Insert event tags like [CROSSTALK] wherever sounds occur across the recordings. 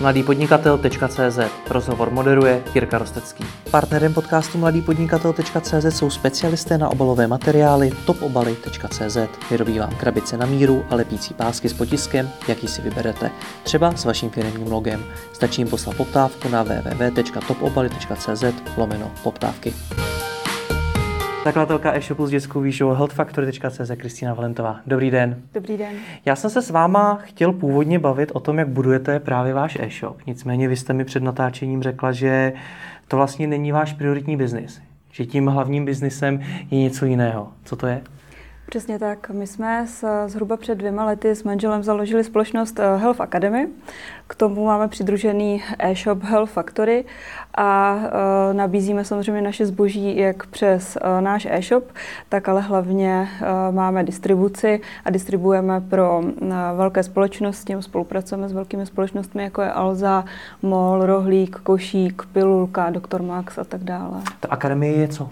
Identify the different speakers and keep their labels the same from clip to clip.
Speaker 1: mladýpodnikatel.cz Rozhovor moderuje Jirka Rostecký. Partnerem podcastu mladýpodnikatel.cz jsou specialisté na obalové materiály topobaly.cz. Vyrobí vám krabice na míru a lepící pásky s potiskem, jaký si vyberete. Třeba s vaším firmním logem. Stačí jim poslat poptávku na www.topobaly.cz lomeno poptávky. Zakladatelka e-shopu s dětskou výživou healthfactory.cz Kristýna Valentová. Dobrý den.
Speaker 2: Dobrý den.
Speaker 1: Já jsem se s váma chtěl původně bavit o tom, jak budujete právě váš e-shop. Nicméně vy jste mi před natáčením řekla, že to vlastně není váš prioritní biznis. Že tím hlavním biznisem je něco jiného. Co to je?
Speaker 2: Přesně tak. My jsme s, zhruba před dvěma lety s manželem založili společnost eh, Health Academy. K tomu máme přidružený e-shop Health Factory a uh, nabízíme samozřejmě naše zboží jak přes uh, náš e-shop, tak ale hlavně uh, máme distribuci a distribuujeme pro uh, velké společnosti, spolupracujeme s velkými společnostmi, jako je Alza, MOL, Rohlík, Košík, Pilulka, Dr. Max a tak dále.
Speaker 1: Ta akademie je co?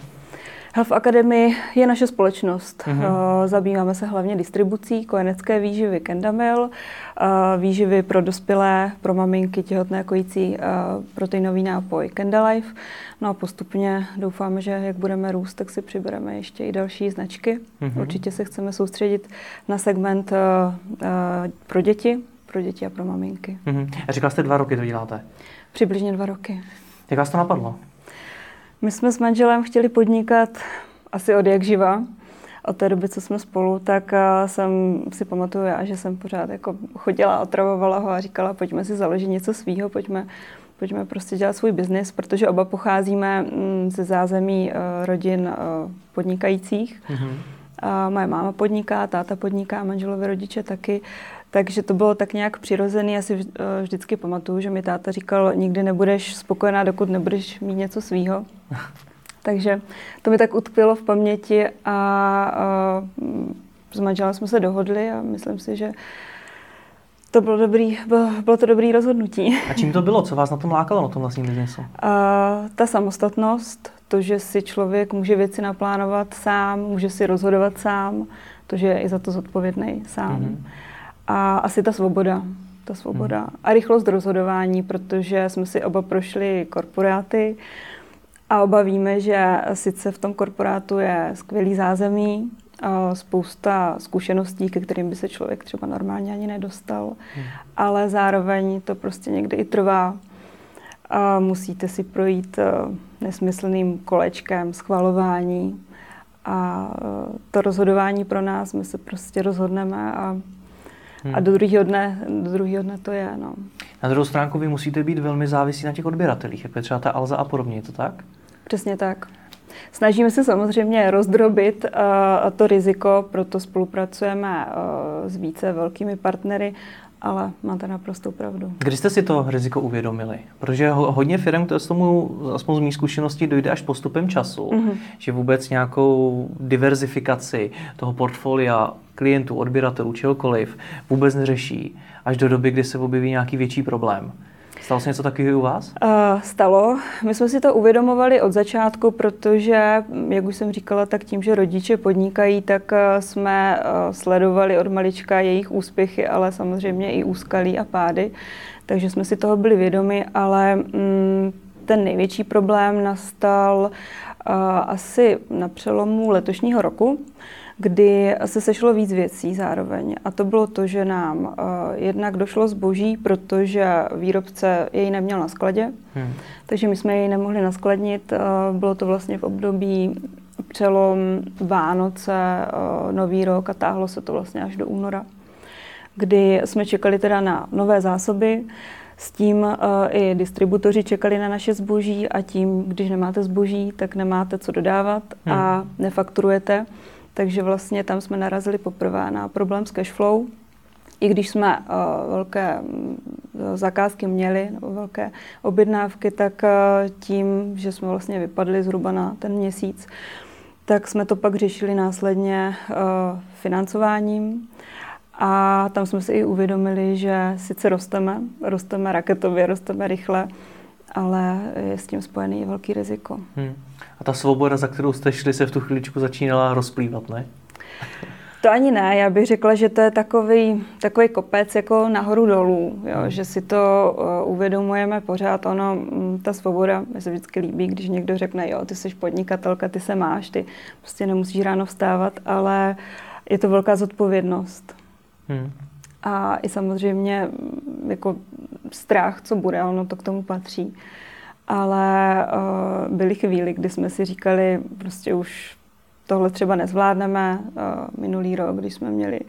Speaker 2: Health Academy je naše společnost. Mm-hmm. Zabýváme se hlavně distribucí kojenecké výživy Kendamil, eh, výživy pro dospělé, pro maminky, těhotné, kojící, eh, proteinový nápoj Kendalife. No a postupně doufáme, že jak budeme růst, tak si přibereme ještě i další značky. Mm-hmm. Určitě se chceme soustředit na segment pro děti, pro děti a pro maminky.
Speaker 1: Mm-hmm. A říkala jste, dva roky to děláte?
Speaker 2: Přibližně dva roky.
Speaker 1: Jak vás to napadlo?
Speaker 2: My jsme s manželem chtěli podnikat asi od jak živa. Od té doby, co jsme spolu, tak eh, jsem si pamatuju já, že jsem pořád jako chodila, otravovala ho a říkala, pojďme si založit něco svýho, pojďme, pojďme prostě dělat svůj biznis, protože oba pocházíme mm, ze zázemí eh, rodin eh, podnikajících. Mm-hmm. A moje máma podniká, táta podniká, manželovi rodiče taky. Takže to bylo tak nějak přirozené. Já si vždycky pamatuju, že mi táta říkal, nikdy nebudeš spokojená, dokud nebudeš mít něco svýho. [LAUGHS] Takže to mi tak utkvělo v paměti a, a s manželem jsme se dohodli a myslím si, že to bylo, dobrý, bylo, bylo to dobrý rozhodnutí.
Speaker 1: A čím to bylo? Co vás na tom lákalo, na tom vlastním biznesu?
Speaker 2: ta samostatnost, to, že si člověk může věci naplánovat sám, může si rozhodovat sám, to, že je i za to zodpovědný sám. Mm-hmm. A asi ta svoboda. Ta svoboda. Mm. A rychlost rozhodování, protože jsme si oba prošli korporáty, a oba víme, že sice v tom korporátu je skvělý zázemí, spousta zkušeností, ke kterým by se člověk třeba normálně ani nedostal, hmm. ale zároveň to prostě někdy i trvá. A musíte si projít e, nesmyslným kolečkem schvalování a e, to rozhodování pro nás, my se prostě rozhodneme a, hmm. a do druhého dne, do druhého dne to je. No.
Speaker 1: Na druhou stránku vy musíte být velmi závislí na těch odběratelích, jako je třeba ta Alza a podobně, je to tak?
Speaker 2: Přesně tak. Snažíme se samozřejmě rozdrobit uh, to riziko, proto spolupracujeme uh, s více velkými partnery, ale máte naprosto pravdu.
Speaker 1: Kdy jste si to riziko uvědomili? Protože hodně firm, to z tomu, aspoň z mých zkušeností, dojde až postupem času, mm-hmm. že vůbec nějakou diverzifikaci toho portfolia klientů, odběratelů, čehokoliv vůbec neřeší, až do doby, kdy se objeví nějaký větší problém. Stalo se něco takového u vás?
Speaker 2: Uh, stalo. My jsme si to uvědomovali od začátku, protože, jak už jsem říkala, tak tím, že rodiče podnikají, tak uh, jsme uh, sledovali od malička jejich úspěchy, ale samozřejmě i úskalí a pády. Takže jsme si toho byli vědomi, ale mm, ten největší problém nastal uh, asi na přelomu letošního roku kdy se sešlo víc věcí zároveň. A to bylo to, že nám uh, jednak došlo zboží, protože výrobce jej neměl na skladě, hmm. takže my jsme jej nemohli naskladnit. Uh, bylo to vlastně v období přelom Vánoce, uh, Nový rok a táhlo se to vlastně až do února, kdy jsme čekali teda na nové zásoby, s tím uh, i distributoři čekali na naše zboží a tím, když nemáte zboží, tak nemáte co dodávat hmm. a nefakturujete. Takže vlastně tam jsme narazili poprvé na problém s cashflow. I když jsme uh, velké um, zakázky měli, nebo velké objednávky, tak uh, tím, že jsme vlastně vypadli zhruba na ten měsíc, tak jsme to pak řešili následně uh, financováním. A tam jsme si i uvědomili, že sice rosteme, rosteme raketově, rosteme rychle, ale je s tím spojený velký riziko. Hmm.
Speaker 1: A ta svoboda, za kterou jste šli, se v tu chvíličku začínala rozplývat, ne?
Speaker 2: To ani ne, já bych řekla, že to je takový, takový kopec jako nahoru dolů, jo, hmm. že si to uh, uvědomujeme pořád, ono, mm, ta svoboda, mi se vždycky líbí, když někdo řekne, jo, ty jsi podnikatelka, ty se máš, ty prostě nemusíš ráno vstávat, ale je to velká zodpovědnost. Hmm. A i samozřejmě mm, jako strach, co bude, ono to k tomu patří. Ale uh, byly chvíli, kdy jsme si říkali, prostě už tohle třeba nezvládneme. Uh, minulý rok, když jsme měli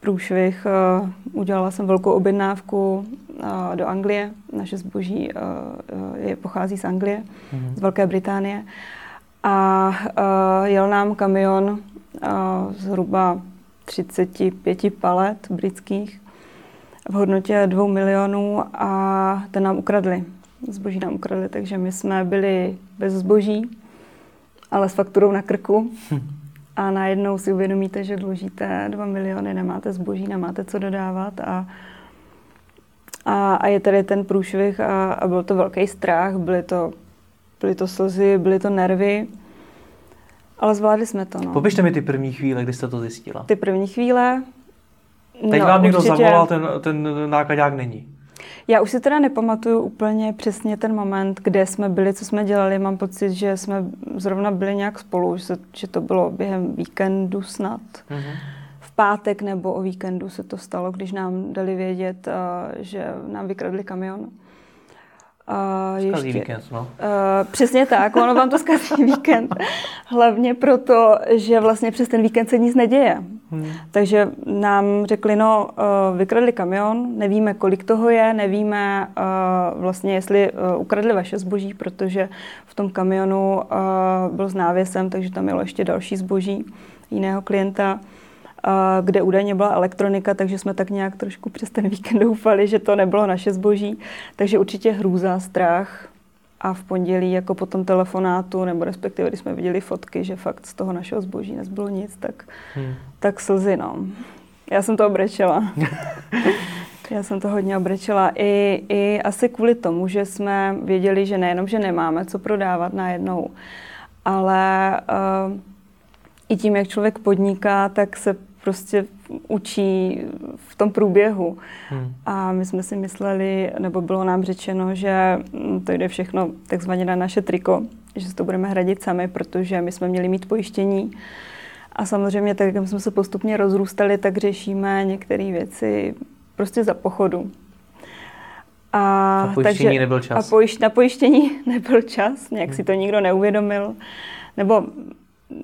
Speaker 2: průšvih, uh, udělala jsem velkou objednávku uh, do Anglie. Naše zboží uh, je, pochází z Anglie, mm-hmm. z Velké Británie. A uh, jel nám kamion uh, zhruba 35 palet britských v hodnotě dvou milionů a ten nám ukradli. Zboží nám ukradli, takže my jsme byli bez zboží, ale s fakturou na krku. A najednou si uvědomíte, že dlužíte 2 miliony, nemáte zboží, nemáte co dodávat a, a, a je tady ten průšvih a, a byl to velký strach, byly to, byly to slzy, byly to nervy. Ale zvládli jsme to. No.
Speaker 1: Popište mi ty první chvíle, kdy jste to zjistila.
Speaker 2: Ty první chvíle.
Speaker 1: Teď no, vám někdo určitě... zavolal, ten, ten nákladák není.
Speaker 2: Já už si teda nepamatuju úplně přesně ten moment, kde jsme byli, co jsme dělali. Mám pocit, že jsme zrovna byli nějak spolu, že, že to bylo během víkendu snad. Mm-hmm. V pátek nebo o víkendu se to stalo, když nám dali vědět, že nám vykradli kamion.
Speaker 1: Uh, ještě, víkend, no. Uh,
Speaker 2: přesně tak, ono vám to zkazí [LAUGHS] víkend. Hlavně proto, že vlastně přes ten víkend se nic neděje. Hmm. Takže nám řekli, no, uh, vykradli kamion, nevíme, kolik toho je, nevíme uh, vlastně, jestli uh, ukradli vaše zboží, protože v tom kamionu uh, byl s návěsem, takže tam mělo ještě další zboží jiného klienta kde údajně byla elektronika, takže jsme tak nějak trošku přes ten víkend doufali, že to nebylo naše zboží. Takže určitě hrůza, strach. A v pondělí jako po tom telefonátu, nebo respektive když jsme viděli fotky, že fakt z toho našeho zboží nezbylo nic, tak, hmm. tak slzy, no. Já jsem to obrečela. [LAUGHS] Já jsem to hodně obrečela. I, I asi kvůli tomu, že jsme věděli, že nejenom, že nemáme co prodávat najednou, ale uh, i tím, jak člověk podniká, tak se prostě učí v tom průběhu. Hmm. A my jsme si mysleli, nebo bylo nám řečeno, že to jde všechno takzvaně na naše triko, že si to budeme hradit sami, protože my jsme měli mít pojištění. A samozřejmě, tak jak jsme se postupně rozrůstali, tak řešíme některé věci prostě za pochodu.
Speaker 1: A, na pojištění takže, nebyl čas.
Speaker 2: A pojiš, na pojištění [LAUGHS] nebyl čas, nějak hmm. si to nikdo neuvědomil. Nebo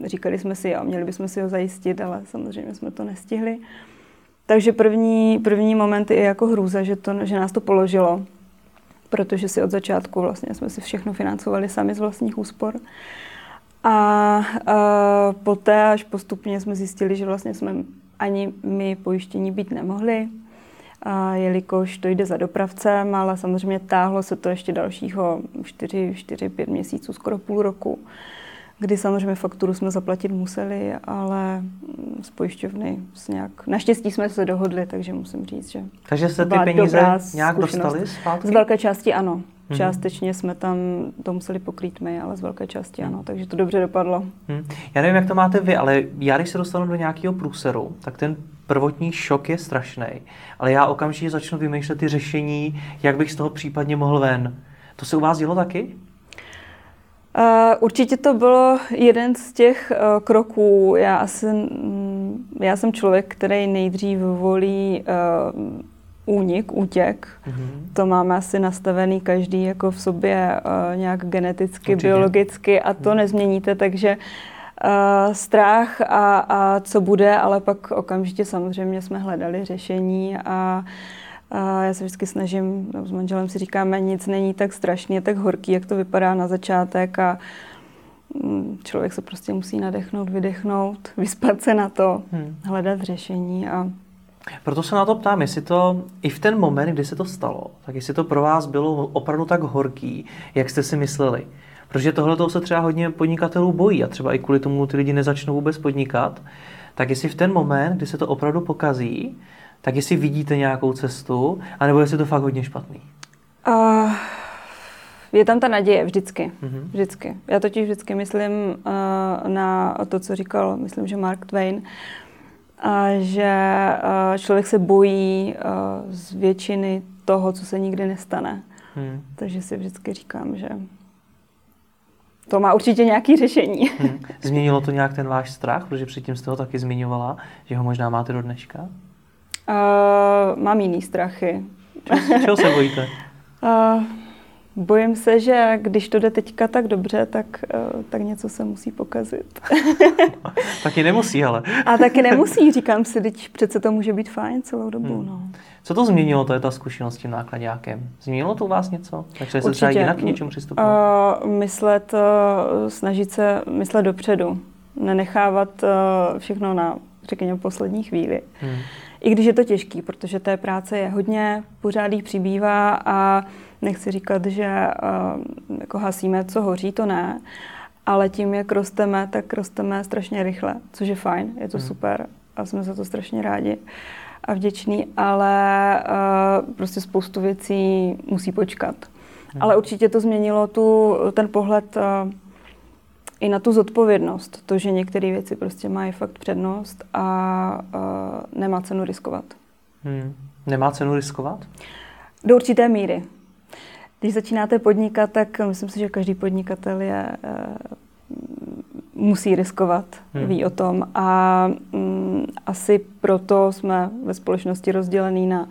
Speaker 2: říkali jsme si, jo, měli bychom si ho zajistit, ale samozřejmě jsme to nestihli. Takže první, první moment je jako hrůza, že, to, že nás to položilo, protože si od začátku vlastně jsme si všechno financovali sami z vlastních úspor. A, a poté až postupně jsme zjistili, že vlastně jsme ani my pojištění být nemohli, a jelikož to jde za dopravcem, ale samozřejmě táhlo se to ještě dalšího 4-5 měsíců, skoro půl roku kdy samozřejmě fakturu jsme zaplatit museli, ale z pojišťovny nějak... Naštěstí jsme se dohodli, takže musím říct, že
Speaker 1: Takže jste ty peníze nějak dostali zpátky?
Speaker 2: Z velké části ano. Mm-hmm. Částečně jsme tam to museli pokrýt my, ale z velké části ano, takže to dobře dopadlo.
Speaker 1: Hmm. Já nevím, jak to máte vy, ale já když se dostanu do nějakého průseru, tak ten prvotní šok je strašný, ale já okamžitě začnu vymýšlet ty řešení, jak bych z toho případně mohl ven. To se u vás dělo taky?
Speaker 2: Uh, určitě to bylo jeden z těch uh, kroků. Já, asi, mm, já jsem člověk, který nejdřív volí uh, únik, útěk. Mm-hmm. To máme asi nastavený každý jako v sobě uh, nějak geneticky, Určitě. biologicky a to mm. nezměníte, takže strach a, a co bude, ale pak okamžitě samozřejmě jsme hledali řešení a uh, a já se vždycky snažím, no, s manželem si říkáme, nic není tak strašný, tak horký, jak to vypadá na začátek a mm, člověk se prostě musí nadechnout, vydechnout, [LAUGHS] vyspat se na to, hmm. hledat řešení a
Speaker 1: proto se na to ptám, jestli to i v ten moment, kdy se to stalo, tak jestli to pro vás bylo opravdu tak horký, jak jste si mysleli. Protože tohle se třeba hodně podnikatelů bojí a třeba i kvůli tomu ty lidi nezačnou vůbec podnikat. Tak jestli v ten moment, kdy se to opravdu pokazí, tak jestli vidíte nějakou cestu, anebo jestli je to fakt hodně špatný? Uh,
Speaker 2: je tam ta naděje vždycky. Mm-hmm. Vždycky. Já totiž vždycky myslím uh, na to, co říkal, myslím, že Mark Twain. a že člověk se bojí z většiny toho, co se nikdy nestane. Hmm. Takže si vždycky říkám, že to má určitě nějaké řešení. Hmm. [LAUGHS]
Speaker 1: Změnilo to nějak ten váš strach, protože předtím jste ho taky zmiňovala, že ho možná máte do dneška?
Speaker 2: Uh, mám jiný strachy.
Speaker 1: Čeho se bojíte? [LAUGHS] Uh,
Speaker 2: Bojím se, že když to jde teďka tak dobře, tak, uh, tak něco se musí pokazit. [LAUGHS]
Speaker 1: taky nemusí, ale. [LAUGHS]
Speaker 2: A taky nemusí, říkám si, teď přece to může být fajn celou dobu. Hmm. No.
Speaker 1: Co to změnilo, to je ta zkušenost s tím nákladňákem? Změnilo to u vás něco? Takže se třeba jinak k něčemu přistupovat?
Speaker 2: Uh, myslet, uh, snažit se myslet dopředu. Nenechávat uh, všechno na, řekněme, poslední chvíli. Hmm. I když je to těžký, protože té práce je hodně, pořád jí přibývá a nechci říkat, že uh, jako hasíme, co hoří, to ne. Ale tím, jak rosteme, tak rosteme strašně rychle, což je fajn, je to hmm. super a jsme za to strašně rádi a vděční, ale uh, prostě spoustu věcí musí počkat. Hmm. Ale určitě to změnilo tu, ten pohled uh, i na tu zodpovědnost. To, že některé věci prostě mají fakt přednost a uh, nemá cenu riskovat.
Speaker 1: Hmm. Nemá cenu riskovat?
Speaker 2: Do určité míry. Když začínáte podnikat, tak myslím si, že každý podnikatel je, uh, musí riskovat, hmm. ví o tom. A um, asi proto jsme ve společnosti rozdělený na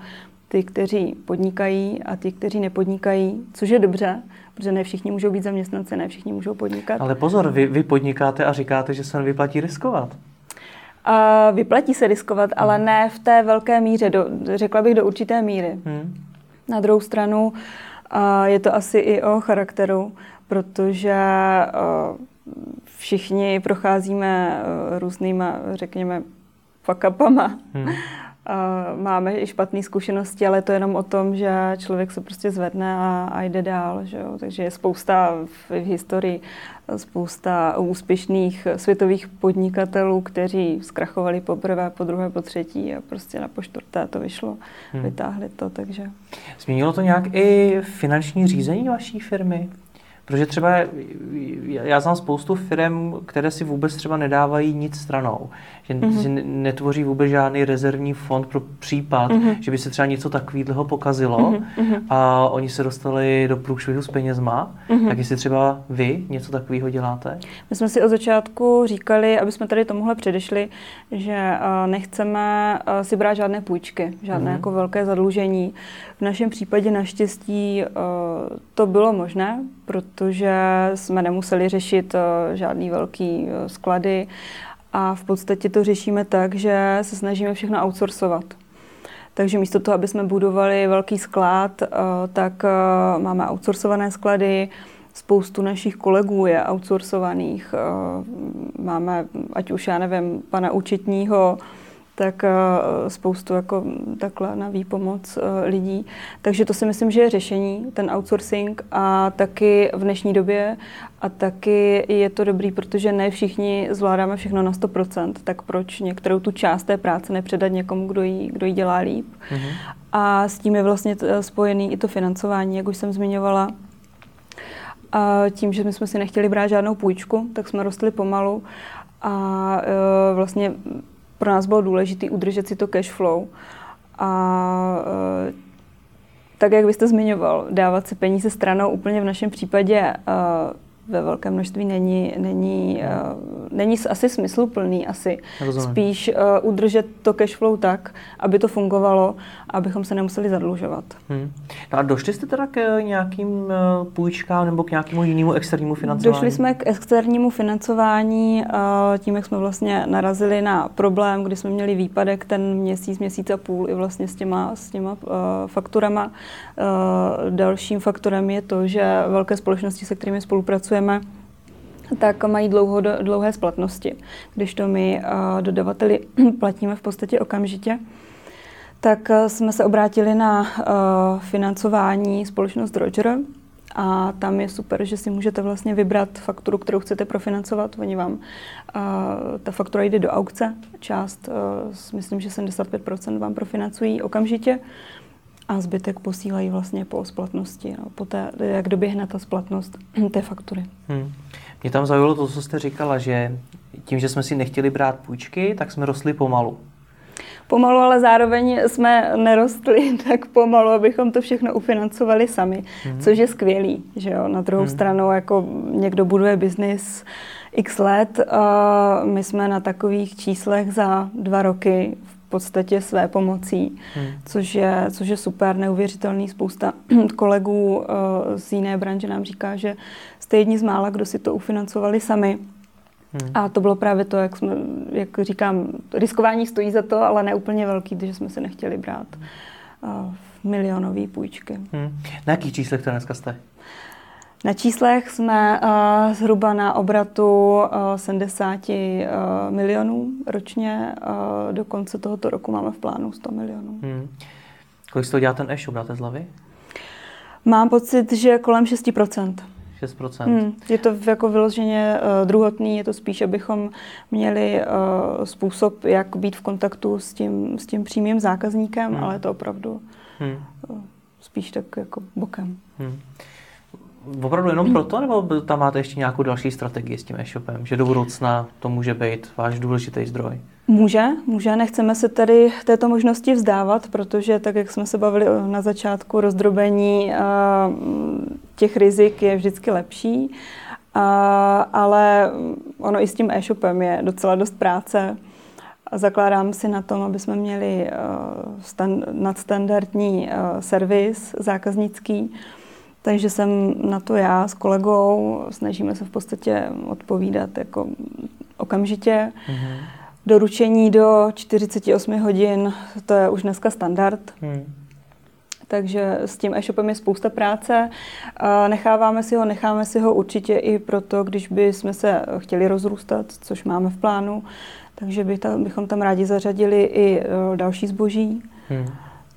Speaker 2: ty, kteří podnikají a ty, kteří nepodnikají, což je dobře, protože ne všichni můžou být zaměstnanci, ne všichni můžou podnikat.
Speaker 1: Ale pozor, vy, vy podnikáte a říkáte, že se nevyplatí riskovat.
Speaker 2: A vyplatí se riskovat, hmm. ale ne v té velké míře, do, řekla bych do určité míry. Hmm. Na druhou stranu a je to asi i o charakteru, protože všichni procházíme různýma, řekněme, fakapama. Hmm [LAUGHS] máme i špatné zkušenosti, ale to je jenom o tom, že člověk se prostě zvedne a, a jde dál. Že jo? Takže je spousta v, v historii spousta úspěšných světových podnikatelů, kteří zkrachovali poprvé, po druhé, po třetí a prostě na poštvrté to vyšlo, hmm. vytáhli to, takže...
Speaker 1: Změnilo to nějak i finanční řízení vaší firmy? Protože třeba já znám spoustu firm, které si vůbec třeba nedávají nic stranou. Že mm-hmm. si netvoří vůbec žádný rezervní fond pro případ, mm-hmm. že by se třeba něco takového pokazilo mm-hmm. a oni se dostali do průšvihu s penězma. Mm-hmm. Tak jestli třeba vy něco takového děláte?
Speaker 2: My jsme si od začátku říkali, aby jsme tady tomuhle předešli, že nechceme si brát žádné půjčky, žádné mm-hmm. jako velké zadlužení. V našem případě naštěstí to bylo možné, protože jsme nemuseli řešit eh, žádný velký eh, sklady a v podstatě to řešíme tak, že se snažíme všechno outsourcovat. Takže místo toho, aby jsme budovali velký sklad, eh, tak máme outsourcované sklady, spoustu našich kolegů je outsourcovaných. Máme, ať už já nevím, pana účetního, tak eh, spoustu jako takhle na výpomoc eh, lidí. Takže to si myslím, že je řešení, ten outsourcing a taky v dnešní době a taky je to dobrý, protože ne všichni zvládáme všechno na 100%, tak proč některou tu část té práce nepředat někomu, kdo ji, kdo ji dělá líp. Mm-hmm. A s tím je vlastně spojený i to financování, jak už jsem zmiňovala. A tím, že my jsme si nechtěli brát žádnou půjčku, tak jsme rostli pomalu a vlastně pro nás bylo důležité udržet si to cash flow. A e, tak, jak byste zmiňoval, dávat si peníze stranou úplně v našem případě e, ve velké množství není, není, uh, není asi smysluplný asi. Rozumím. Spíš uh, udržet to cash flow tak, aby to fungovalo, abychom se nemuseli zadlužovat. Hmm.
Speaker 1: No a došli jste teda k nějakým uh, půjčkám nebo k nějakému jinému externímu financování?
Speaker 2: Došli jsme k externímu financování uh, tím, jak jsme vlastně narazili na problém, kdy jsme měli výpadek ten měsíc, měsíc a půl i vlastně s těma, s těma uh, fakturama. Uh, dalším faktorem je to, že velké společnosti, se kterými spolupracujeme, pracujeme, tak mají dlouho, dlouhé splatnosti. Když to my uh, dodavateli [CLEARS THROAT] platíme v podstatě okamžitě, tak uh, jsme se obrátili na uh, financování společnost Roger, a tam je super, že si můžete vlastně vybrat fakturu, kterou chcete profinancovat. Oni vám, ta faktura jde do aukce, část, myslím, že 75% vám profinancují okamžitě a zbytek posílají vlastně po splatnosti, no, po té, jak doběhne ta splatnost té faktury. Hmm.
Speaker 1: Mě tam zaujalo to, co jste říkala, že tím, že jsme si nechtěli brát půjčky, tak jsme rostli pomalu.
Speaker 2: Pomalu, ale zároveň jsme nerostli [LAUGHS] tak pomalu, abychom to všechno ufinancovali sami, hmm. což je skvělý, že jo. Na druhou hmm. stranu, jako někdo buduje biznis x let, uh, my jsme na takových číslech za dva roky podstatě své pomocí, hmm. což, je, což je super, neuvěřitelný. Spousta [CLEARS THROAT] kolegů uh, z jiné branže nám říká, že jste jedni z mála, kdo si to ufinancovali sami. Hmm. A to bylo právě to, jak, jsme, jak říkám, riskování stojí za to, ale ne úplně velký, protože jsme se nechtěli brát uh, milionové půjčky. Hmm.
Speaker 1: Na jakých číslech to dneska jste?
Speaker 2: Na číslech jsme uh, zhruba na obratu uh, 70 uh, milionů ročně. Uh, do konce tohoto roku máme v plánu 100 milionů. Hmm.
Speaker 1: Kolik z toho dělá ten e-shop? Dáte z hlavy?
Speaker 2: Mám pocit, že kolem 6%.
Speaker 1: 6%. Hmm,
Speaker 2: je to jako vyloženě uh, druhotný, je to spíš, abychom měli uh, způsob, jak být v kontaktu s tím, s tím přímým zákazníkem, hmm. ale je to opravdu hmm. uh, spíš tak jako bokem. Hmm.
Speaker 1: Opravdu jenom proto, nebo tam máte ještě nějakou další strategii s tím e-shopem, že do budoucna to může být váš důležitý zdroj?
Speaker 2: Může, může. Nechceme se tady této možnosti vzdávat, protože tak, jak jsme se bavili na začátku, rozdrobení těch rizik je vždycky lepší, ale ono i s tím e-shopem je docela dost práce. Zakládám si na tom, aby jsme měli nadstandardní servis zákaznický, takže jsem na to já s kolegou, snažíme se v podstatě odpovídat jako okamžitě. Mm-hmm. Doručení do 48 hodin, to je už dneska standard. Mm. Takže s tím e-shopem je spousta práce. Necháváme si ho, necháme si ho určitě i proto, když by jsme se chtěli rozrůstat, což máme v plánu, takže by tam, bychom tam rádi zařadili i e, další zboží. Hmm.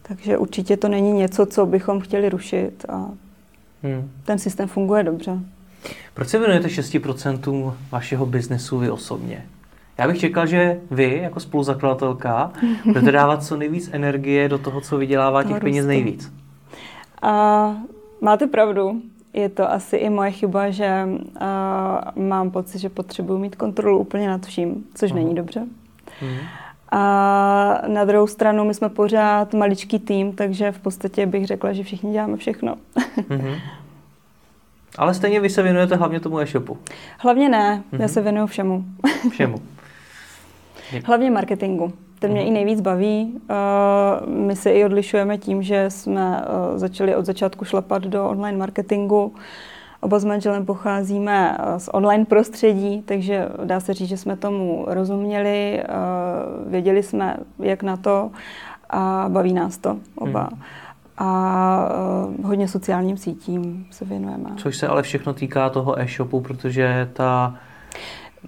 Speaker 2: Takže určitě to není něco, co bychom chtěli rušit a Hmm. Ten systém funguje dobře.
Speaker 1: Proč se věnujete 6% vašeho biznesu vy osobně? Já bych čekal, že vy, jako spoluzakladatelka, [LAUGHS] budete dávat co nejvíc energie do toho, co vydělává těch peněz nejvíc.
Speaker 2: A máte pravdu. Je to asi i moje chyba, že uh, mám pocit, že potřebuji mít kontrolu úplně nad vším, což uh-huh. není dobře. Uh-huh. A na druhou stranu my jsme pořád maličký tým, takže v podstatě bych řekla, že všichni děláme všechno. Mm-hmm.
Speaker 1: Ale stejně vy se věnujete hlavně tomu e-shopu.
Speaker 2: Hlavně ne, mm-hmm. já se věnuju všemu.
Speaker 1: Všemu. [LAUGHS]
Speaker 2: hlavně marketingu. Ten mě mm-hmm. i nejvíc baví. Uh, my se i odlišujeme tím, že jsme uh, začali od začátku šlapat do online marketingu. Oba s manželem pocházíme eh, z online prostředí, takže dá se říct, že jsme tomu rozuměli, eh, věděli jsme, jak na to a baví nás to oba. Hmm. A uh, hodně sociálním sítím se věnujeme.
Speaker 1: Což se ale všechno týká toho e-shopu, protože ta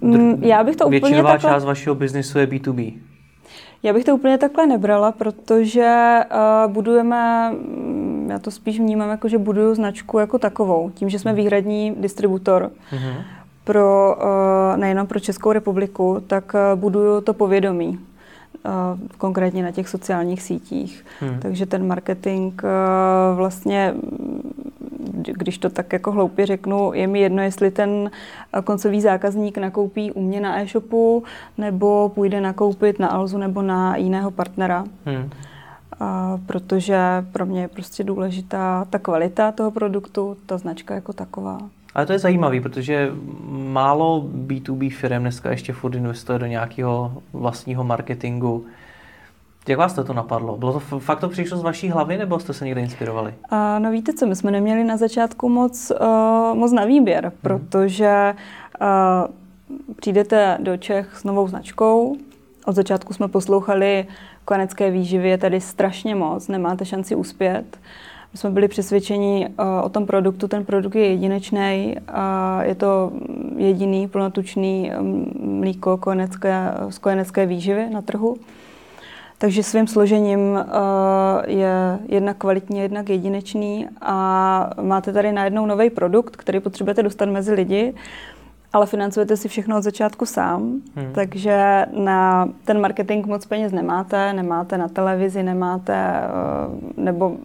Speaker 2: mm, dr- Já bych to
Speaker 1: většinová takhle... část vašeho biznisu je B2B.
Speaker 2: Já bych to úplně takhle nebrala, protože uh, budujeme, mm, já to spíš vnímám jako, že buduju značku jako takovou, tím, že jsme mhm. výhradní distributor. Mm-hmm. Pro, uh, nejenom pro Českou republiku, tak uh, buduju to povědomí, konkrétně na těch sociálních sítích. Hmm. Takže ten marketing uh, vlastně když to tak jako hloupě řeknu, je mi jedno, jestli ten koncový zákazník nakoupí u mě na e-shopu, nebo půjde nakoupit na Alzu nebo na jiného partnera. Hmm. A protože pro mě je prostě důležitá ta kvalita toho produktu, ta značka jako taková.
Speaker 1: Ale to je zajímavé, protože málo B2B firm dneska ještě furt investuje do nějakého vlastního marketingu. Jak vás to napadlo? Bylo to fakt to přišlo z vaší hlavy, nebo jste se někde inspirovali?
Speaker 2: Uh, no víte co, my jsme neměli na začátku moc, uh, moc na výběr, hmm. protože uh, přijdete do Čech s novou značkou. Od začátku jsme poslouchali konecké výživy je tady strašně moc, nemáte šanci uspět. My jsme byli přesvědčeni uh, o tom produktu, ten produkt je jedinečný, je to jediný plnotučný mlíko kojenecké, z kojenecké výživy na trhu. Takže svým složením je jednak kvalitní, jednak jedinečný a máte tady najednou nový produkt, který potřebujete dostat mezi lidi, ale financujete si všechno od začátku sám, hmm. takže na ten marketing moc peněz nemáte, nemáte na televizi, nemáte, uh, nebo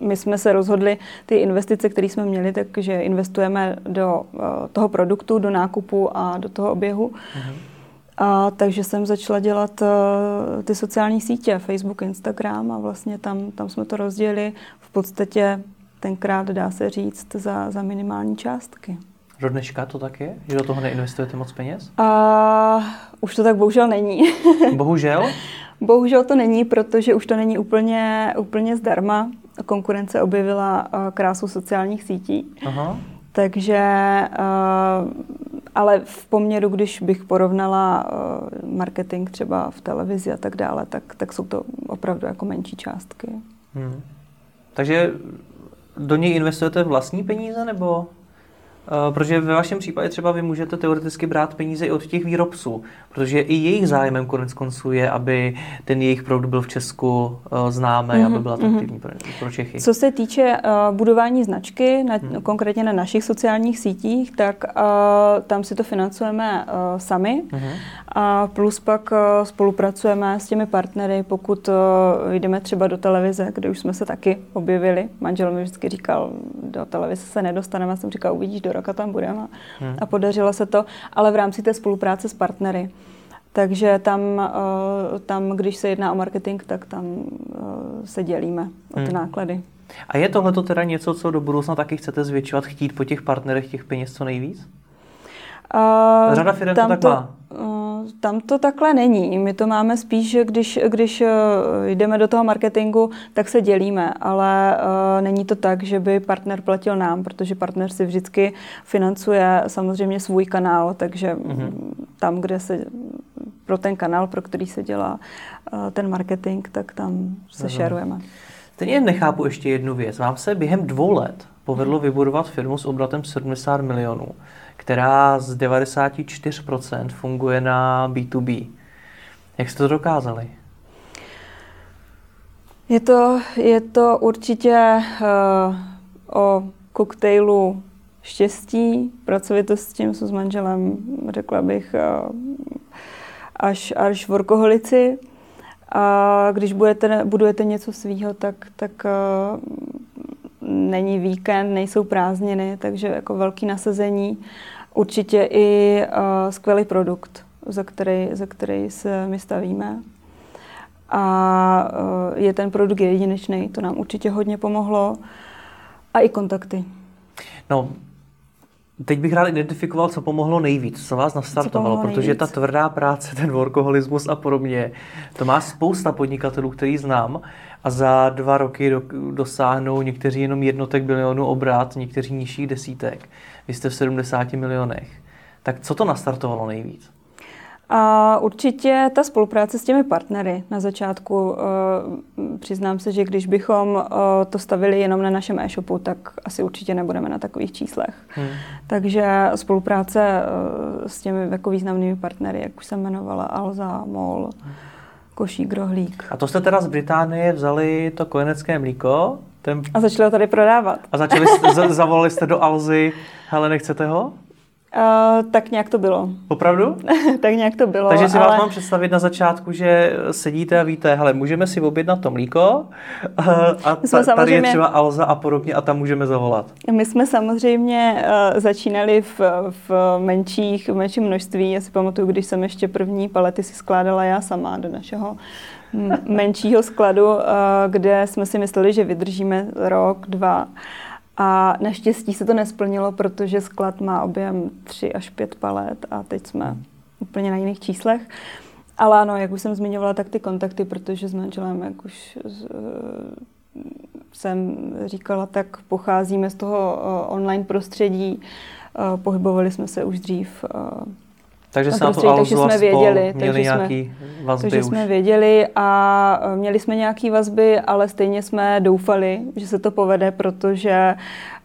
Speaker 2: my jsme se rozhodli, ty investice, které jsme měli, takže investujeme do uh, toho produktu, do nákupu a do toho oběhu. Hmm A takže jsem začala dělat uh, ty sociální sítě, Facebook, Instagram a vlastně tam, tam jsme to rozdělili v podstatě tenkrát, dá se říct, za, za minimální částky.
Speaker 1: Do dneška to tak je? Že do toho neinvestujete moc peněz?
Speaker 2: A už to tak bohužel není. [LAUGHS]
Speaker 1: bohužel?
Speaker 2: bohužel to není, protože už to není úplně, úplně zdarma. Konkurence objevila krásu sociálních sítí. Aha. Takže, ale v poměru, když bych porovnala marketing třeba v televizi a tak dále, tak, tak jsou to opravdu jako menší částky. Hmm.
Speaker 1: Takže do něj investujete vlastní peníze nebo? Eh, protože ve vašem případě třeba vy můžete teoreticky brát peníze i od těch výrobců, protože i jejich zájmem konec konců je, aby ten jejich produkt byl v Česku eh, známý, mm-hmm, aby byl mhm. atraktivní mm-hmm. pro, pro Čechy.
Speaker 2: Co se týče uh, budování značky, na, mm. konkrétně na našich sociálních sítích, tak uh, tam si to financujeme uh, sami. Mm-hmm. A plus pak uh, spolupracujeme s těmi partnery, pokud uh, jdeme třeba do televize, kde už jsme se taky objevili. Manžel mi vždycky říkal, do televize se nedostaneme, já jsem říkal, uvidíš do roka tam budeme. Hmm. A podařilo se to, ale v rámci té spolupráce s partnery. Takže tam, uh, tam, když se jedná o marketing, tak tam se dělíme o ty hmm. náklady.
Speaker 1: A je tohle teda něco, co do budoucna taky chcete zvětšovat, chtít po těch partnerech těch peněz co nejvíc? Uh, Řada firm to tak to, má.
Speaker 2: Uh, tam to takhle není. My to máme spíš, že když, když uh, jdeme do toho marketingu, tak se dělíme, ale uh, není to tak, že by partner platil nám, protože partner si vždycky financuje samozřejmě svůj kanál, takže uh-huh. tam, kde se pro ten kanál, pro který se dělá uh, ten marketing, tak tam se uh-huh. šerujeme.
Speaker 1: Teď jen nechápu ještě jednu věc. Vám se během dvou let povedlo vybudovat firmu s obratem 70 milionů která z 94% funguje na B2B. Jak jste to dokázali?
Speaker 2: Je to, je to určitě uh, o koktejlu štěstí, pracovitostí, s manželem, řekla bych, uh, až, až workoholici. A když budete, budujete něco svýho, tak, tak uh, není víkend, nejsou prázdniny, takže jako velký nasazení. Určitě i uh, skvělý produkt, za který, za který se my stavíme. A uh, je ten produkt jedinečný, to nám určitě hodně pomohlo. A i kontakty.
Speaker 1: No, Teď bych rád identifikoval, co pomohlo nejvíc, co vás nastartovalo, co protože nejvíc? ta tvrdá práce, ten workoholismus a podobně, to má spousta podnikatelů, který znám a za dva roky do, dosáhnou někteří jenom jednotek bilionů obrat, někteří nižších desítek. Vy jste v 70 milionech. Tak co to nastartovalo nejvíc?
Speaker 2: A určitě ta spolupráce s těmi partnery na začátku. Uh, přiznám se, že když bychom uh, to stavili jenom na našem e-shopu, tak asi určitě nebudeme na takových číslech. Hmm. Takže spolupráce uh, s těmi jako významnými partnery, jak už jsem jmenovala, Alza, MOL. Košík, Rohlík.
Speaker 1: A to jste teda z Británie vzali to kojenecké mlíko?
Speaker 2: Ten... A začali ho tady prodávat.
Speaker 1: A začali, zavolali jste do Alzy, hele, nechcete ho?
Speaker 2: Uh, tak nějak to bylo. [LAUGHS]
Speaker 1: Opravdu?
Speaker 2: tak nějak to bylo.
Speaker 1: Takže si ale... vás mám představit na začátku, že sedíte a víte, hele, můžeme si objednat to mlíko uh, a ta, samozřejmě... tady je třeba Alza a podobně a tam můžeme zavolat.
Speaker 2: My jsme samozřejmě uh, začínali v, v menších, v menším množství. Já si pamatuju, když jsem ještě první palety si skládala já sama do našeho menšího skladu, uh, kde jsme si mysleli, že vydržíme rok, dva. A naštěstí se to nesplnilo, protože sklad má objem 3 až 5 palet a teď jsme hmm. úplně na jiných číslech. Ale ano, jak už jsem zmiňovala, tak ty kontakty, protože s manželem, jak už z, uh, jsem říkala, tak pocházíme z toho uh, online prostředí. Uh, pohybovali jsme se už dřív
Speaker 1: takže se na to takže jsme věděli, takže nějaký jsme, vazby
Speaker 2: takže už. jsme věděli a e, měli jsme nějaké vazby, ale stejně jsme doufali, že se to povede, protože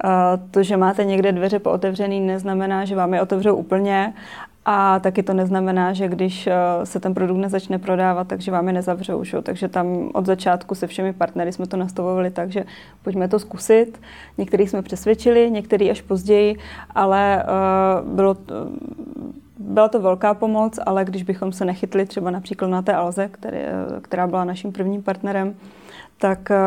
Speaker 2: uh, to, že máte někde dveře pootevřený, neznamená, že vám je otevřou úplně a taky to neznamená, že když uh, se ten produkt nezačne prodávat, takže vám je nezavřou. Že? Takže tam od začátku se všemi partnery jsme to nastavovali tak, že pojďme to zkusit. Některý jsme přesvědčili, některý až později, ale uh, bylo byla to velká pomoc, ale když bychom se nechytli třeba například na té Alze, který, která byla naším prvním partnerem, tak, eh,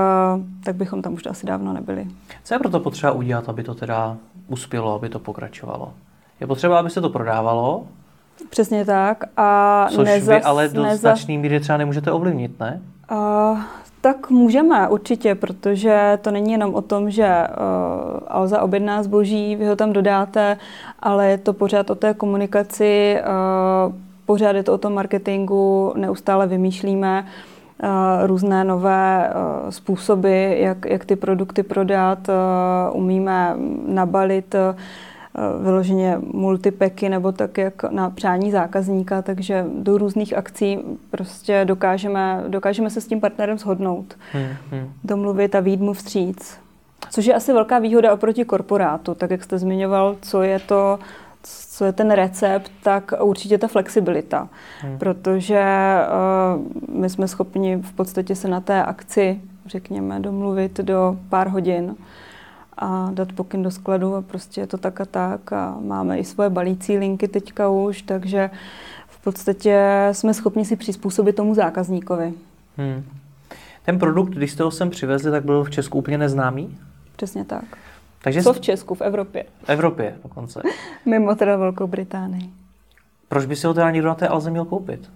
Speaker 2: tak bychom tam už asi dávno nebyli.
Speaker 1: Co je proto potřeba udělat, aby to teda uspělo, aby to pokračovalo? Je potřeba, aby se to prodávalo,
Speaker 2: Přesně tak. A
Speaker 1: Což
Speaker 2: nezas,
Speaker 1: vy ale do nezas... značný míry třeba nemůžete ovlivnit, ne?
Speaker 2: Uh, tak můžeme určitě, protože to není jenom o tom, že uh, Alza objedná zboží, vy ho tam dodáte, ale je to pořád o té komunikaci, uh, pořád je to o tom marketingu, neustále vymýšlíme uh, různé nové uh, způsoby, jak, jak ty produkty prodat, uh, umíme nabalit uh, vyloženě multipeky nebo tak, jak na přání zákazníka, takže do různých akcí prostě dokážeme, dokážeme se s tím partnerem shodnout, hmm, hmm. domluvit a výjít mu vstříc. Což je asi velká výhoda oproti korporátu, tak jak jste zmiňoval, co je to, co je ten recept, tak určitě ta flexibilita. Hmm. Protože uh, my jsme schopni v podstatě se na té akci, řekněme, domluvit do pár hodin a dát pokyn do skladu a prostě je to tak a tak a máme i svoje balící linky teďka už, takže v podstatě jsme schopni si přizpůsobit tomu zákazníkovi. Hmm.
Speaker 1: Ten produkt, když jste ho sem přivezli, tak byl v Česku úplně neznámý?
Speaker 2: Přesně tak. Takže Co v Česku, v Evropě?
Speaker 1: V Evropě dokonce. [LAUGHS]
Speaker 2: Mimo teda Velkou Británii.
Speaker 1: Proč by si ho teda někdo na té Alze měl koupit?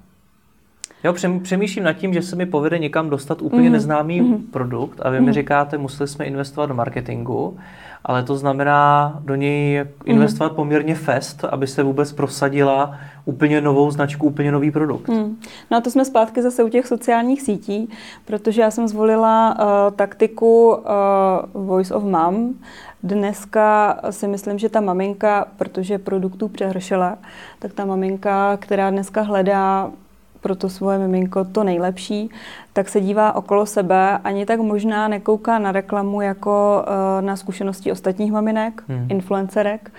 Speaker 1: Jo, přemýšlím nad tím, že se mi povede někam dostat úplně mm. neznámý mm. produkt a vy mm. mi říkáte, museli jsme investovat do marketingu, ale to znamená do něj mhm. investovat mm. poměrně fest, aby se vůbec prosadila úplně novou značku, úplně nový produkt. Mm.
Speaker 2: No a to jsme zpátky zase u těch sociálních sítí, protože já jsem zvolila uh, taktiku uh, Voice of Mom, Dneska si myslím, že ta maminka, protože produktů přehršela, tak ta maminka, která dneska hledá pro to svoje miminko to nejlepší, tak se dívá okolo sebe, ani tak možná nekouká na reklamu jako uh, na zkušenosti ostatních maminek, hmm. influencerek,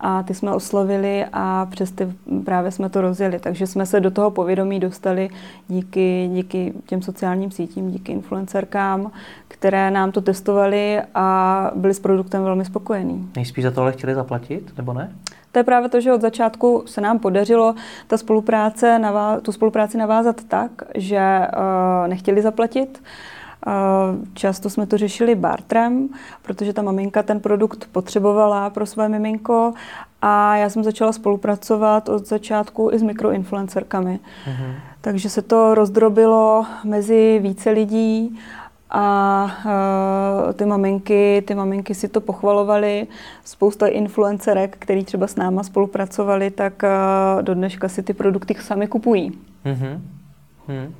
Speaker 2: a ty jsme oslovili a přes ty právě jsme to rozjeli. Takže jsme se do toho povědomí dostali díky, díky těm sociálním sítím, díky influencerkám, které nám to testovali a byli s produktem velmi spokojení.
Speaker 1: Nejspíš za tohle chtěli zaplatit, nebo ne?
Speaker 2: To je právě to, že od začátku se nám podařilo ta spolupráce, tu spolupráci navázat tak, že uh, nechtěli zaplatit. Uh, často jsme to řešili bartrem, protože ta maminka ten produkt potřebovala pro své miminko a já jsem začala spolupracovat od začátku i s mikroinfluencerkami. Mm-hmm. Takže se to rozdrobilo mezi více lidí a uh, ty maminky, ty maminky si to pochvalovaly. Spousta influencerek, který třeba s náma spolupracovali, tak uh, do dneška si ty produkty sami kupují. Mm-hmm.
Speaker 1: Hmm.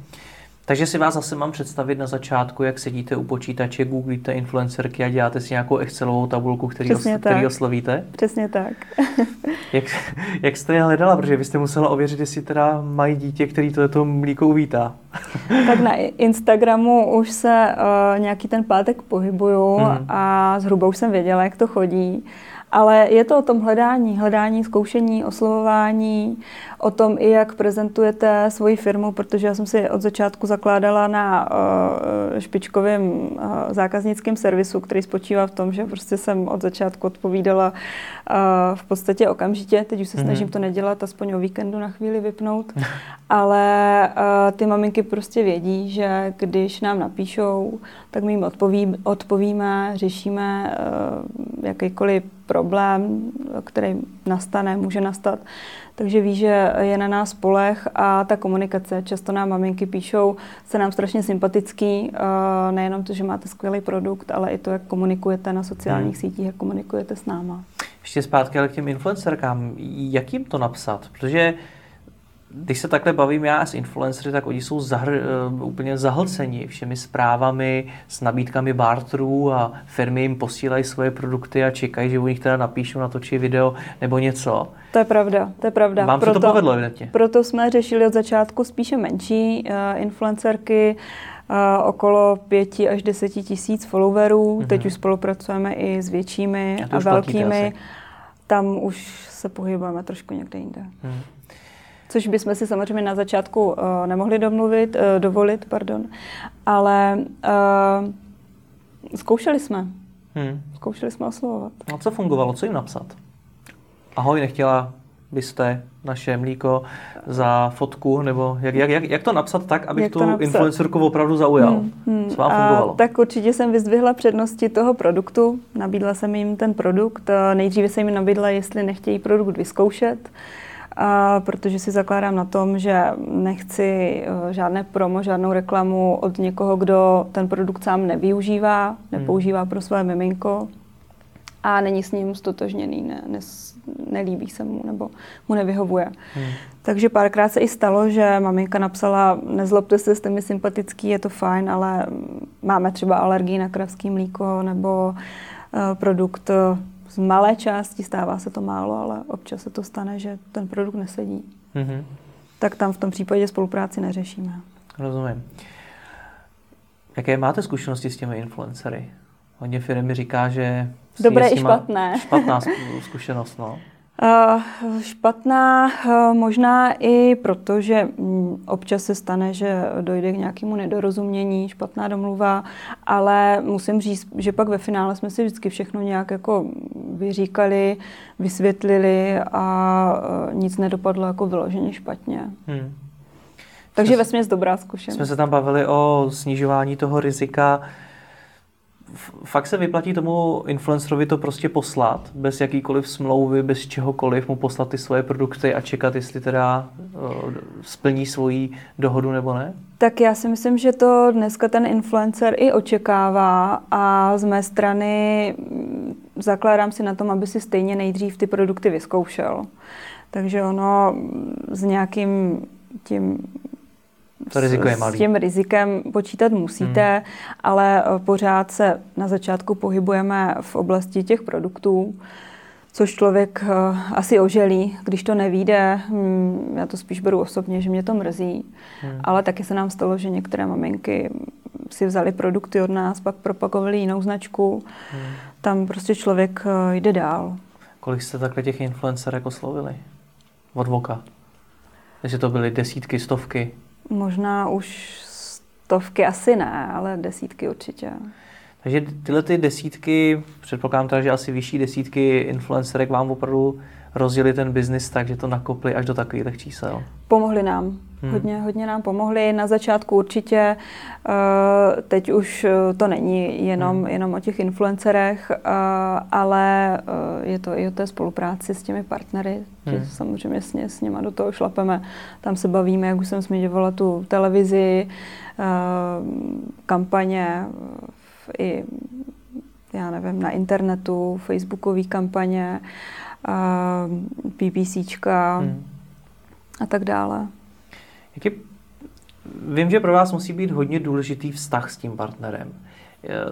Speaker 1: Takže si vás zase mám představit na začátku, jak sedíte u počítače, googlíte influencerky a děláte si nějakou Excelovou tabulku, který, os, který oslovíte?
Speaker 2: Přesně tak. [LAUGHS]
Speaker 1: jak, jak jste je hledala? Protože byste musela ověřit, jestli teda mají dítě, který to mlíko uvítá. [LAUGHS]
Speaker 2: tak na Instagramu už se uh, nějaký ten pátek pohybuju mm. a zhruba už jsem věděla, jak to chodí. Ale je to o tom hledání, hledání, zkoušení, oslovování, o tom i jak prezentujete svoji firmu, protože já jsem si od začátku zakládala na uh, špičkovém uh, zákaznickém servisu, který spočívá v tom, že prostě jsem od začátku odpovídala uh, v podstatě okamžitě. Teď už se mm-hmm. snažím to nedělat, aspoň o víkendu na chvíli vypnout. [LAUGHS] Ale ty maminky prostě vědí, že když nám napíšou, tak my jim odpoví, odpovíme, řešíme jakýkoliv problém, který nastane, může nastat. Takže ví, že je na nás polech a ta komunikace. Často nám maminky píšou, se nám strašně sympatický, uh, nejenom to, že máte skvělý produkt, ale i to, jak komunikujete na sociálních hmm. sítích, jak komunikujete s náma.
Speaker 1: Ještě zpátky ale k těm influencerkám. Jak jim to napsat? Protože když se takhle bavím já s influencery, tak oni jsou zahr, uh, úplně zahlceni všemi zprávami s nabídkami barterů a firmy jim posílají svoje produkty a čekají, že u nich teda napíšou, natočí video nebo něco.
Speaker 2: To je pravda, to je pravda.
Speaker 1: Vám proto, se to povedlo evidentně.
Speaker 2: Proto jsme řešili od začátku spíše menší uh, influencerky, uh, okolo pěti až deseti tisíc followerů. Mm-hmm. Teď už spolupracujeme i s většími a, a velkými. Tam už se pohybujeme trošku někde jinde. Mm což bychom si samozřejmě na začátku uh, nemohli domluvit, uh, dovolit, pardon, ale uh, zkoušeli jsme. Hmm. Zkoušeli jsme oslovovat.
Speaker 1: A co fungovalo? Co jim napsat? Ahoj, nechtěla byste naše mlíko za fotku, nebo jak, jak, jak, jak to napsat tak, abych jak tu napsat? influencerku opravdu zaujal? Hmm, hmm. Co vám fungovalo?
Speaker 2: A, tak určitě jsem vyzdvihla přednosti toho produktu, nabídla jsem jim ten produkt, nejdříve jsem jim nabídla, jestli nechtějí produkt vyzkoušet, a protože si zakládám na tom, že nechci uh, žádné promo, žádnou reklamu od někoho, kdo ten produkt sám nevyužívá, nepoužívá pro své miminko a není s ním stotožněný, ne, ne, nelíbí se mu nebo mu nevyhovuje. Hmm. Takže párkrát se i stalo, že maminka napsala, nezlobte se, jste mi sympatický, je to fajn, ale máme třeba alergii na kravský mlíko nebo uh, produkt z malé části, stává se to málo, ale občas se to stane, že ten produkt nesedí. Hmm. Tak tam v tom případě spolupráci neřešíme.
Speaker 1: Rozumím. Jaké máte zkušenosti s těmi influencery? Hodně firmy říká, že
Speaker 2: Dobré i špatné.
Speaker 1: Špatná [LAUGHS] zkušenost, no.
Speaker 2: Uh, špatná uh, možná i proto, že um, občas se stane, že dojde k nějakému nedorozumění, špatná domluva, ale musím říct, že pak ve finále jsme si vždycky všechno nějak jako vyříkali, vysvětlili a uh, nic nedopadlo jako vyloženě špatně. Hmm. Takže ve směs dobrá zkušenost.
Speaker 1: Jsme se tam bavili o snižování toho rizika fakt se vyplatí tomu influencerovi to prostě poslat, bez jakýkoliv smlouvy, bez čehokoliv mu poslat ty svoje produkty a čekat, jestli teda uh, splní svoji dohodu nebo ne?
Speaker 2: Tak já si myslím, že to dneska ten influencer i očekává a z mé strany mm, zakládám si na tom, aby si stejně nejdřív ty produkty vyzkoušel. Takže ono s nějakým tím
Speaker 1: to riziko je malý.
Speaker 2: S tím rizikem počítat musíte, hmm. ale eh, pořád se na začátku pohybujeme v oblasti těch produktů, což člověk eh, asi oželí, když to nevíde. Hm, já to spíš beru osobně, že mě to mrzí, hmm. ale taky se nám stalo, že některé maminky si vzali produkty od nás, pak propagovali jinou značku. Hmm. Tam prostě člověk eh, jde dál.
Speaker 1: Kolik jste takhle těch influencerek oslovili? Od voka? Jestli to byly desítky, stovky?
Speaker 2: Možná už stovky asi ne, ale desítky určitě.
Speaker 1: Takže tyhle ty desítky, předpokládám teda, že asi vyšší desítky influencerek vám opravdu rozjeli ten biznis tak, že to nakopli až do takových čísel?
Speaker 2: Pomohli nám. Hmm. Hodně, hodně nám pomohli. Na začátku určitě, uh, teď už eh, to není jenom, hmm. jenom o těch influencerech, uh, ale je to i o té spolupráci s těmi partnery, hmm. že samozřejmě s, ně, s něma do toho šlapeme. Tam se bavíme, jak už jsem zmiňovala tu televizi, kampaně i já nevím, na internetu, facebookové kampaně, PPCčka hmm. a tak dále.
Speaker 1: Jaký, vím, že pro vás musí být hodně důležitý vztah s tím partnerem.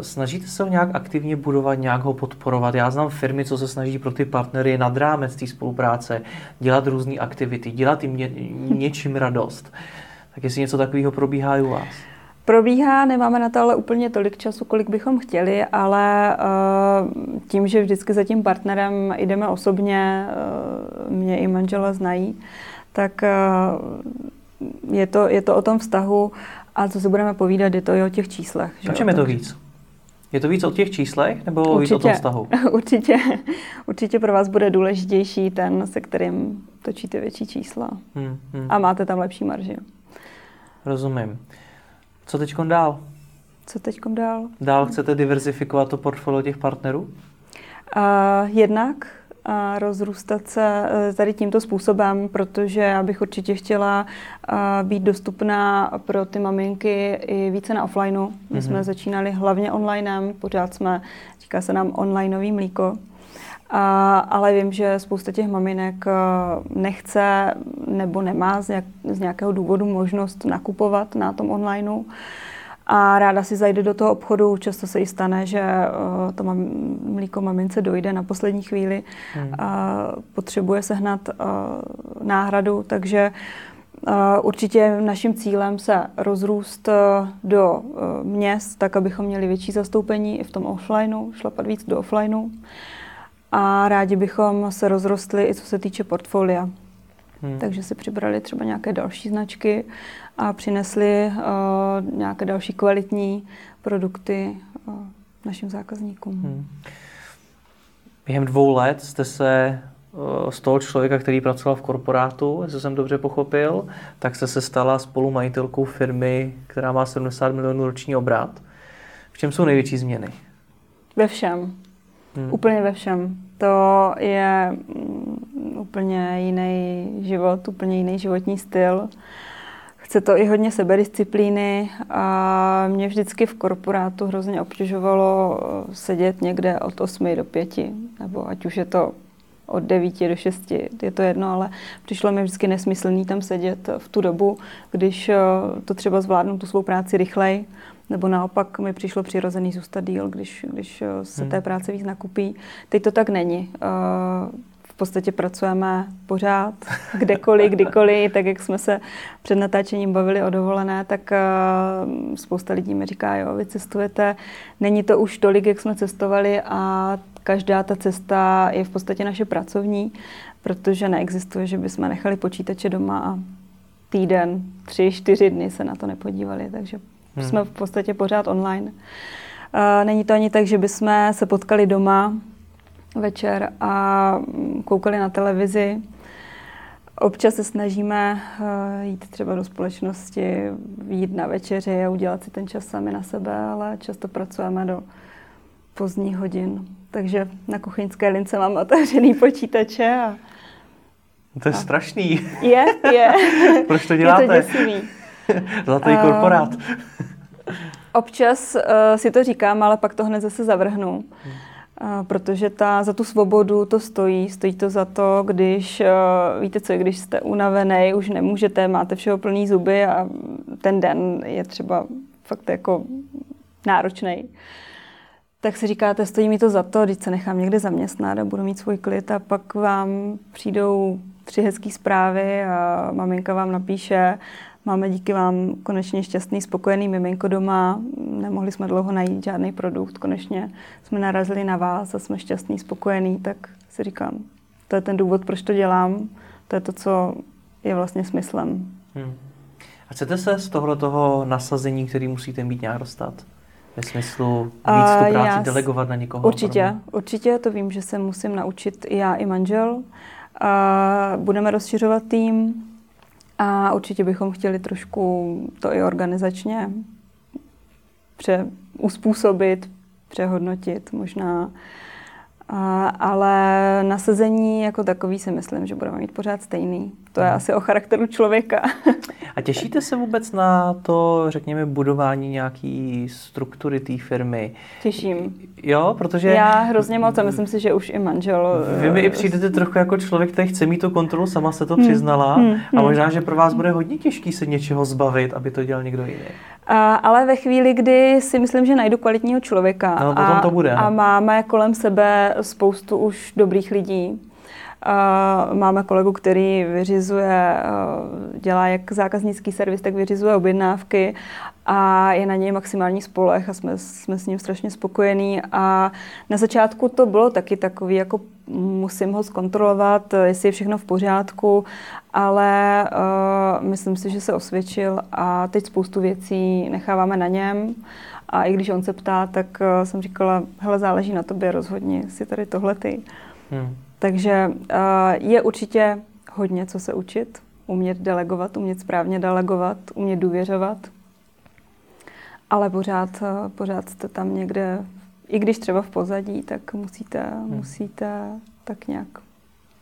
Speaker 1: Snažíte se ho nějak aktivně budovat, nějak ho podporovat? Já znám firmy, co se snaží pro ty partnery nad rámec té spolupráce dělat různé aktivity, dělat jim ně, něčím radost. Tak jestli něco takového probíhá i u vás?
Speaker 2: Probíhá, nemáme na to ale úplně tolik času, kolik bychom chtěli, ale uh, tím, že vždycky za tím partnerem jdeme osobně, uh, mě i manžela znají, tak je, to, je to o tom vztahu a co si budeme povídat, je to i o těch číslech.
Speaker 1: O čem je to víc? Je to víc o těch číslech nebo určitě, víc o tom vztahu? [LAUGHS]
Speaker 2: Určitě, určitě pro vás bude důležitější ten, se kterým točíte větší čísla. Hmm, hmm. A máte tam lepší marži.
Speaker 1: Rozumím. Co teď dál?
Speaker 2: Co teď dál?
Speaker 1: Dál chcete diverzifikovat to portfolio těch partnerů?
Speaker 2: Uh, jednak rozrůstat se e, tady tímto způsobem, protože já bych určitě chtěla být dostupná pro ty maminky i více na offlineu. My mm-hmm. jsme začínali hlavně onlinem, pořád jsme, říká se nám onlineový mlíko. A, ale vím, že spousta těch maminek nechce nebo nemá z, nějak, z nějakého důvodu možnost nakupovat na tom onlineu a ráda si zajde do toho obchodu. Často se jí stane, že uh, to mam, mlíko mamince dojde na poslední chvíli hmm. a potřebuje sehnat uh, náhradu, takže uh, určitě naším cílem se rozrůst do měst, tak abychom měli větší zastoupení i v tom offlineu, šlapat víc do offlineu. A rádi bychom se rozrostli i co se týče portfolia. Hmm. Takže si přibrali třeba nějaké další značky a přinesli uh, nějaké další kvalitní produkty uh, našim zákazníkům. Hmm.
Speaker 1: Během dvou let jste se uh, z toho člověka, který pracoval v korporátu, jestli jsem dobře pochopil, tak jste se stala spolumajitelkou firmy, která má 70 milionů roční obrat. V čem jsou největší změny?
Speaker 2: Ve všem. Hmm. Úplně ve všem. To je úplně jiný život, úplně jiný životní styl. Chce to i hodně sebedisciplíny a mě vždycky v korporátu hrozně obtěžovalo eh, sedět někde od 8 do 5, nebo ať už je to od 9 do 6, je to jedno, ale přišlo mi vždycky nesmyslný tam sedět v tu dobu, když eh, to třeba zvládnu tu svou práci rychleji, nebo naopak mi přišlo přirozený zůstat díl, když, když eh, se hmm. té práce víc nakupí. Teď to tak není podstatě pracujeme pořád, kdekoliv, kdykoliv, tak jak jsme se před natáčením bavili o dovolené, tak uh, spousta lidí mi říká, jo, vy cestujete, není to už tolik, jak jsme cestovali a každá ta cesta je v podstatě naše pracovní, protože neexistuje, že bychom nechali počítače doma a týden, tři, čtyři dny se na to nepodívali, takže hmm. jsme v podstatě pořád online. Uh, není to ani tak, že bychom se potkali doma, večer a koukali na televizi. Občas se snažíme eh, jít třeba do společnosti, jít na večeři a udělat si ten čas sami na sebe, ale často pracujeme do pozdních hodin. Takže na kuchyňské lince mám otevřený počítače a
Speaker 1: to je a... strašný.
Speaker 2: Je, je. [LAUGHS]
Speaker 1: Proč to děláte?
Speaker 2: Je to děsivý.
Speaker 1: Zlatý uh, korporát.
Speaker 2: Občas uh, si to říkám, ale pak to hned zase zavrhnu. Hmm protože ta, za tu svobodu to stojí. Stojí to za to, když, víte co, když jste unavený, už nemůžete, máte všeho plný zuby a ten den je třeba fakt jako náročný. Tak si říkáte, stojí mi to za to, když se nechám někde zaměstnat a budu mít svůj klid a pak vám přijdou tři hezké zprávy a maminka vám napíše, Máme díky vám konečně šťastný, spokojený miminko doma. Nemohli jsme dlouho najít žádný produkt. Konečně jsme narazili na vás a jsme šťastný, spokojený. Tak si říkám, to je ten důvod, proč to dělám. To je to, co je vlastně smyslem. Hmm.
Speaker 1: A chcete se z tohle toho nasazení, který musíte mít nějak dostat? Ve smyslu víc tu práci já delegovat na někoho?
Speaker 2: Určitě, určitě. To vím, že se musím naučit i já, i manžel. A budeme rozšiřovat tým. A určitě bychom chtěli trošku to i organizačně pře, uspůsobit, přehodnotit možná a, ale nasazení jako takový si myslím, že budeme mít pořád stejný. To je hmm. asi o charakteru člověka.
Speaker 1: A těšíte se vůbec na to, řekněme, budování nějaký struktury té firmy?
Speaker 2: Těším.
Speaker 1: Jo, protože...
Speaker 2: Já hrozně moc a myslím si, že už i manžel...
Speaker 1: Vy mi i přijdete trochu jako člověk, který chce mít tu kontrolu, sama se to hmm. přiznala. Hmm. A hmm. možná, že pro vás bude hodně těžký se něčeho zbavit, aby to dělal někdo jiný.
Speaker 2: A, ale ve chvíli, kdy si myslím, že najdu kvalitního člověka
Speaker 1: no, a, to bude,
Speaker 2: a máme kolem sebe spoustu už dobrých lidí, máme kolegu, který vyřizuje, dělá jak zákaznický servis, tak vyřizuje objednávky a je na něj maximální spolech a jsme, jsme s ním strašně spokojení. A na začátku to bylo taky takový, jako musím ho zkontrolovat, jestli je všechno v pořádku, ale uh, myslím si, že se osvědčil a teď spoustu věcí necháváme na něm. A i když on se ptá, tak uh, jsem říkala, hele, záleží na tobě, rozhodně si tady tohle ty. Hmm. Takže uh, je určitě hodně co se učit, umět delegovat, umět správně delegovat, umět důvěřovat, ale pořád, uh, pořád jste tam někde, i když třeba v pozadí, tak musíte, hmm. musíte tak nějak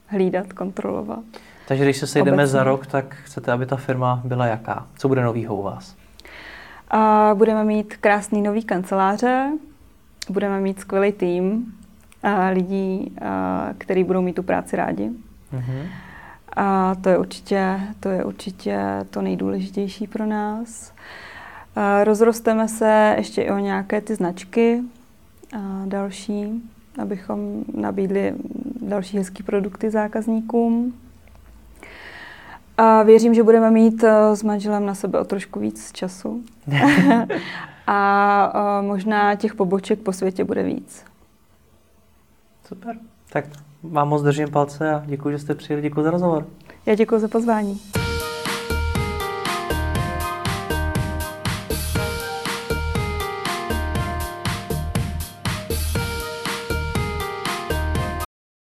Speaker 2: hlídat, kontrolovat.
Speaker 1: Takže když se sejdeme obecně. za rok, tak chcete, aby ta firma byla jaká? Co bude novýho u vás?
Speaker 2: A budeme mít krásný nový kanceláře, budeme mít skvělý tým lidí, a, který budou mít tu práci rádi. Mm-hmm. A to je určitě to, je určitě to nejdůležitější pro nás. A rozrosteme se ještě i o nějaké ty značky a další, abychom nabídli další hezké produkty zákazníkům. A věřím, že budeme mít eh, s manželem na sebe o trošku víc času. [LAUGHS] [LAUGHS] a eh, možná těch poboček po světě bude víc.
Speaker 1: Super. Tak vám moc držím palce a děkuji, že jste přijeli. Děkuji za rozhovor.
Speaker 2: Já děkuji za pozvání.